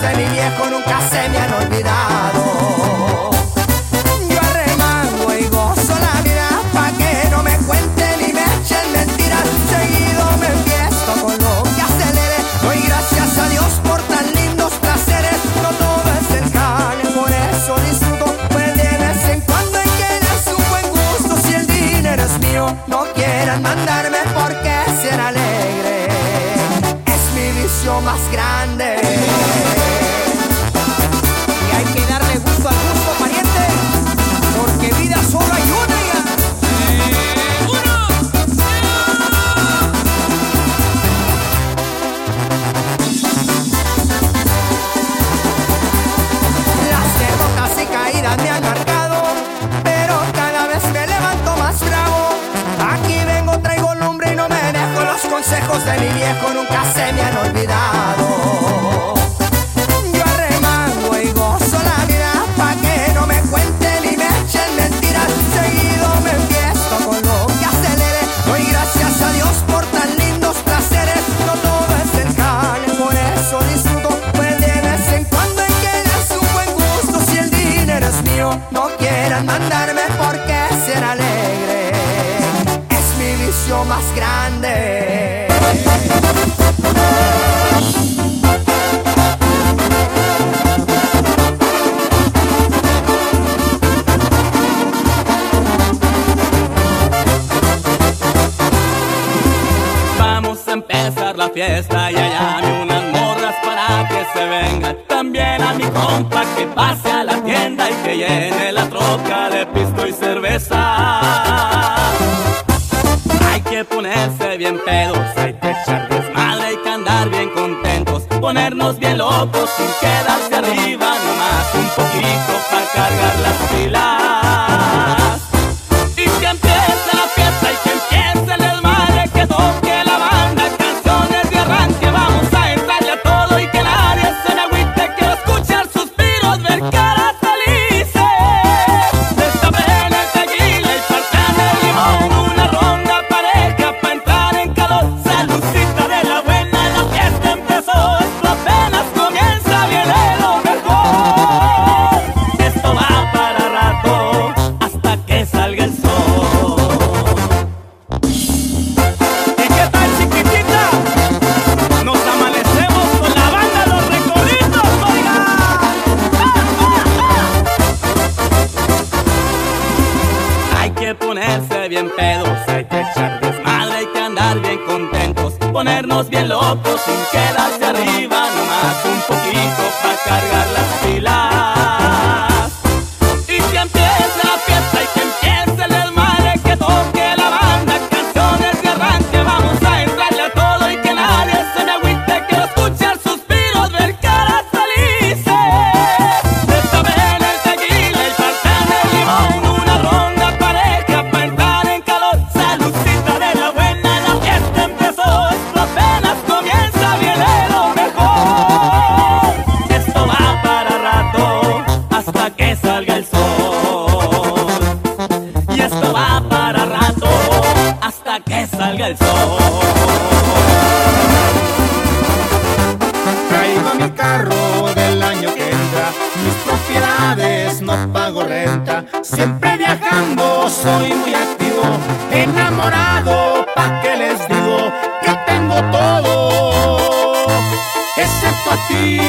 consejos de mi viejo, nunca se me han olvidado. Yo arremango y gozo la vida, pa' que no me cuenten y me echen mentiras. Seguido me enfiesto con lo que acelere, doy gracias a Dios por tan lindos placeres. No todo es el jale, por eso disfruto, pues de vez en cuando hay que darse un buen gusto. Si el dinero es mío, no quieran mandarme porque ser alegre es mi vicio más grande. Fiesta y llame unas morras para que se vengan. También a mi compa que pase a la tienda y que llene la troca de pisto y cerveza. Hay que ponerse bien pedos, hay que echar desmadre y que andar bien contentos. Ponernos bien locos sin quedarse arriba, nomás un poquito para cargar las pilas. Bien locos sin quedarse Siempre viajando soy muy activo, enamorado, pa' que les digo que tengo todo, excepto a ti.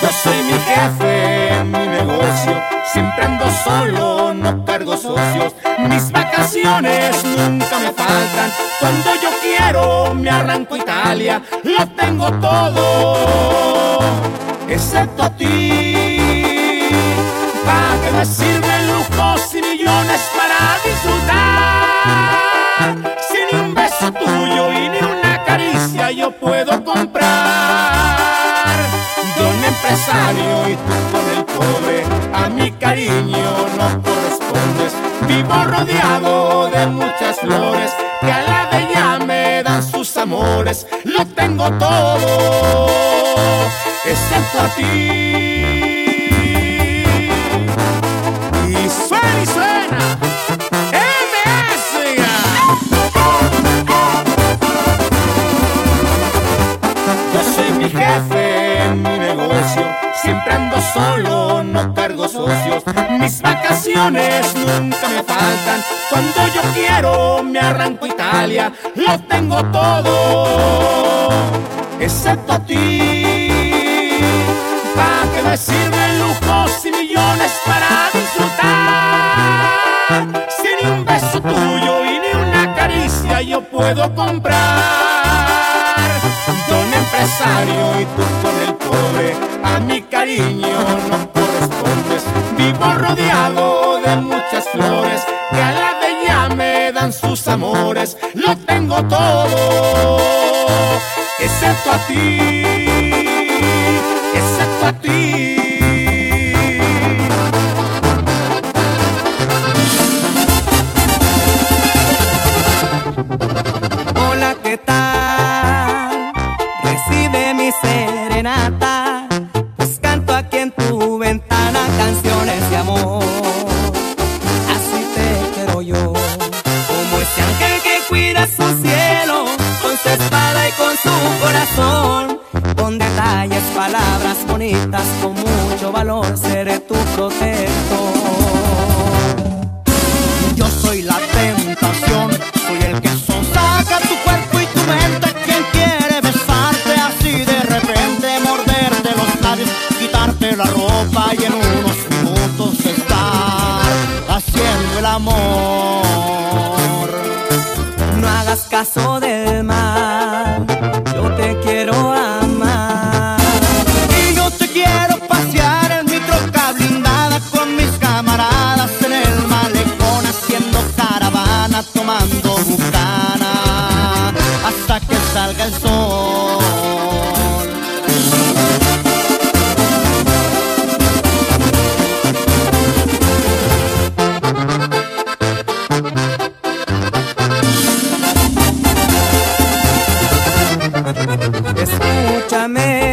Yo soy mi jefe en mi negocio, siempre ando solo, no cargo socios. Mis vacaciones nunca me faltan, cuando yo quiero me arranco a Italia, lo tengo todo, excepto a ti. ¿Para qué me sirven lujos y millones para disfrutar? Si ni un beso tuyo y ni una caricia yo puedo comprar. Yo un empresario y tú con el pobre, a mi cariño no correspondes. Vivo rodeado de muchas flores que a la bella me dan sus amores. Lo tengo todo, excepto a ti. Siempre ando solo, no cargo socios. Mis vacaciones nunca me faltan. Cuando yo quiero me arranco a Italia. Lo tengo todo, excepto a ti. ¿Para qué me sirven lujos y millones para disfrutar? Sin un beso tuyo y ni una caricia yo puedo comprar. Yo un empresario y tu tú cariño no correspondes. Vivo rodeado de muchas flores que a la de me dan sus amores. Lo tengo todo, excepto a ti. canciones de amor. Así te quiero yo, como ese ángel que cuida su cielo, con su espada y con su corazón. Con detalles, palabras bonitas, con mucho valor, seré tu protector. No hagas caso del mal. amén.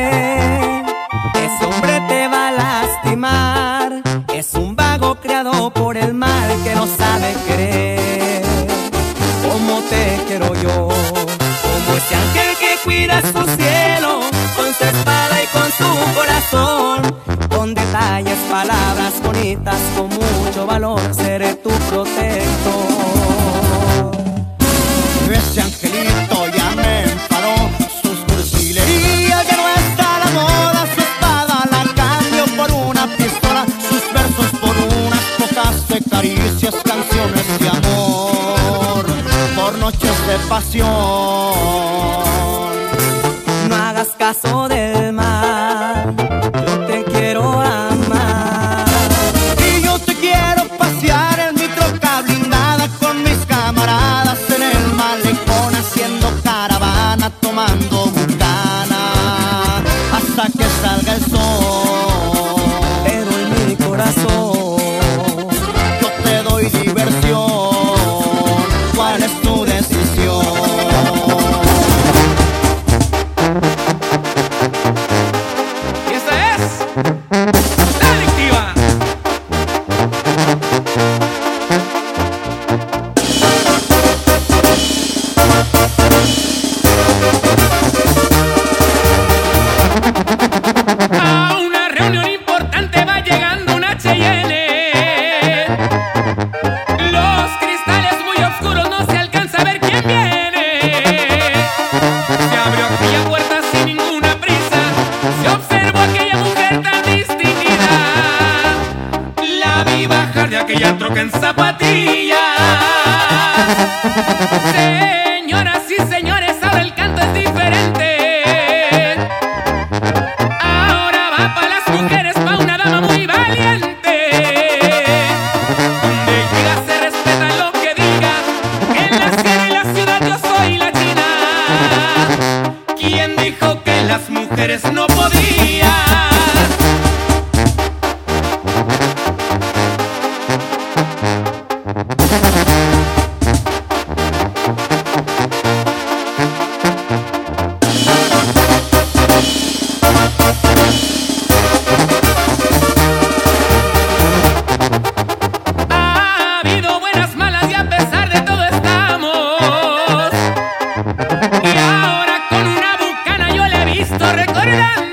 Maryland.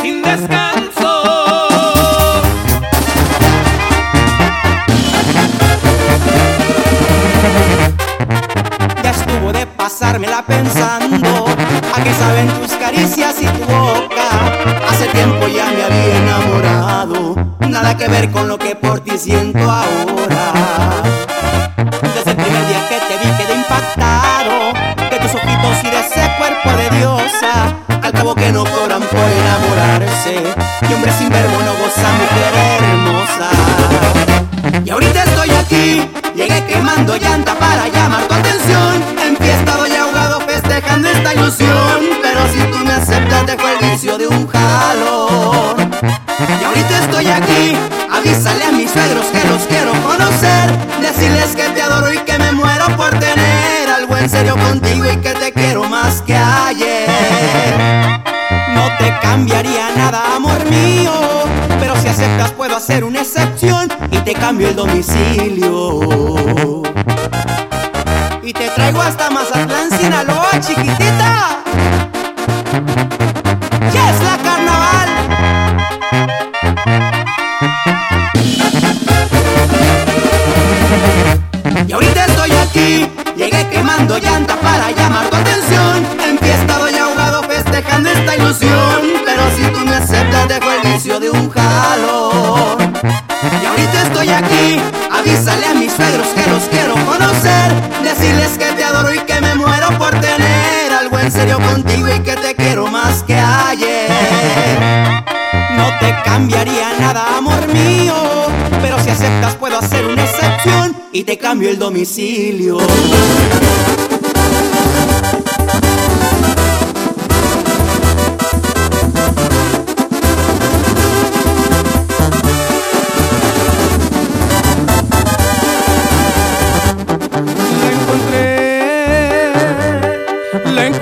sin descanso. Ya estuvo de pasármela pensando, a qué saben tus caricias y tu boca. Hace tiempo ya me había enamorado, nada que ver con lo que por ti siento. Y hombre sin y te cambio el domicilio. Y te traigo hasta Mazatlán, Sinaloa, chiquitita. Yes, la carnaval. Y ahorita estoy aquí, llegué quemando llanta para llamar tu atención. Enfiestado y ahogado festejando esta ilusión. Pero si tú me aceptas, dejo el vicio de un jalón. Decirles que te adoro y que me muero por tener algo en serio contigo y que te quiero más que ayer. No te cambiaría nada, amor mío. Pero si aceptas, puedo hacer una excepción y te cambio el domicilio.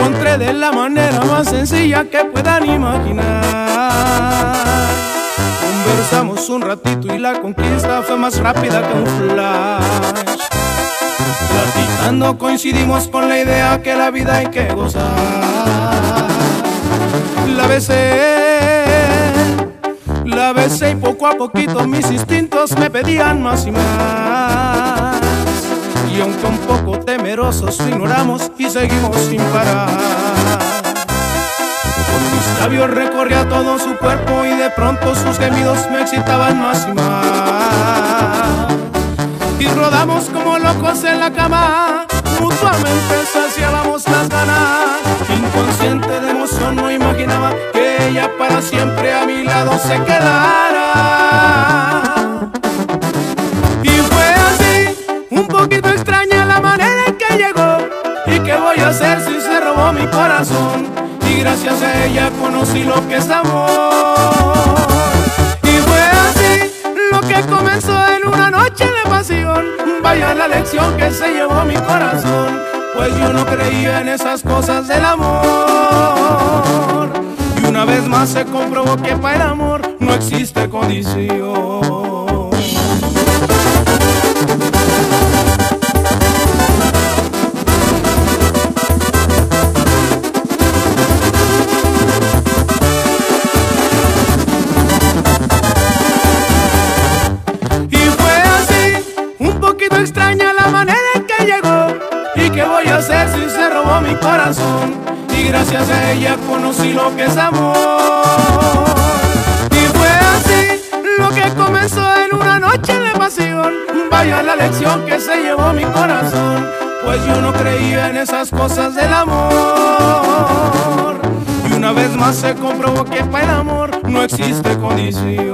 Encontré de la manera más sencilla que puedan imaginar. Conversamos un ratito y la conquista fue más rápida que un flash. Platicando coincidimos con la idea que la vida hay que gozar. La besé, la besé y poco a poquito mis instintos me pedían más y más. Y aunque un poco temerosos ignoramos y seguimos sin parar. Con mis labios recorría todo su cuerpo y de pronto sus gemidos me excitaban más y más. Y rodamos como locos en la cama, mutuamente saciábamos las ganas. Inconsciente de emoción no imaginaba que ella para siempre a mi lado se quedara. Un poquito extraña la manera en que llegó. ¿Y qué voy a hacer si se robó mi corazón? Y gracias a ella conocí lo que es amor. Y fue así, lo que comenzó en una noche de pasión. Vaya la lección que se llevó mi corazón. Pues yo no creía en esas cosas del amor. Y una vez más se comprobó que para el amor no existe condición. Extraña la manera en que llegó. ¿Y qué voy a hacer si se robó mi corazón? Y gracias a ella conocí lo que es amor. Y fue así, lo que comenzó en una noche de pasión. Vaya la lección que se llevó mi corazón. Pues yo no creía en esas cosas del amor. Y una vez más se comprobó que para el amor no existe condición.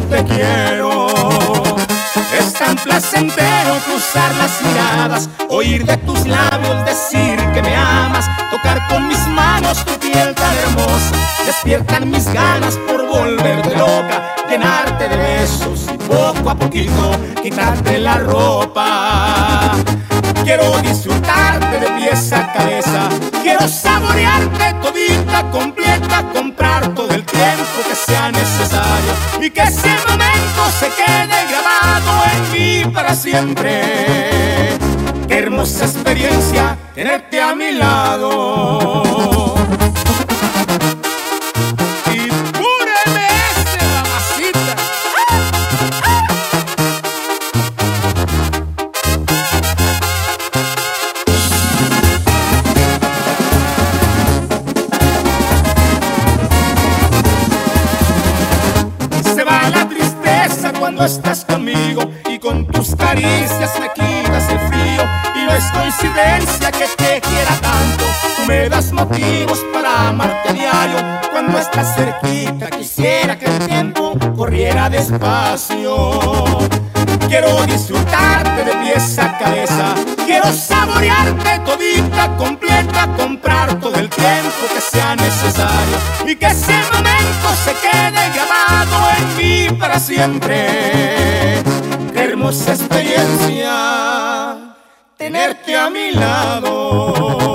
Te quiero. Es tan placentero cruzar las miradas, oír de tus labios decir que me amas, tocar con mis manos tu piel tan hermosa. Despiertan mis ganas por volverte loca, llenarte de besos y poco a poquito quitarte la ropa. Quiero disfrutarte de pieza a cabeza. Quiero saborearte todita, completa, comprar tiempo que sea necesario y que ese momento se quede grabado en mí para siempre. Qué hermosa experiencia tenerte a mi lado. Cerquita quisiera que el tiempo corriera despacio. Quiero disfrutarte de pies a cabeza. Quiero saborearte todita, completa, comprar todo el tiempo que sea necesario y que ese momento se quede grabado en mí para siempre. Qué hermosa experiencia tenerte a mi lado.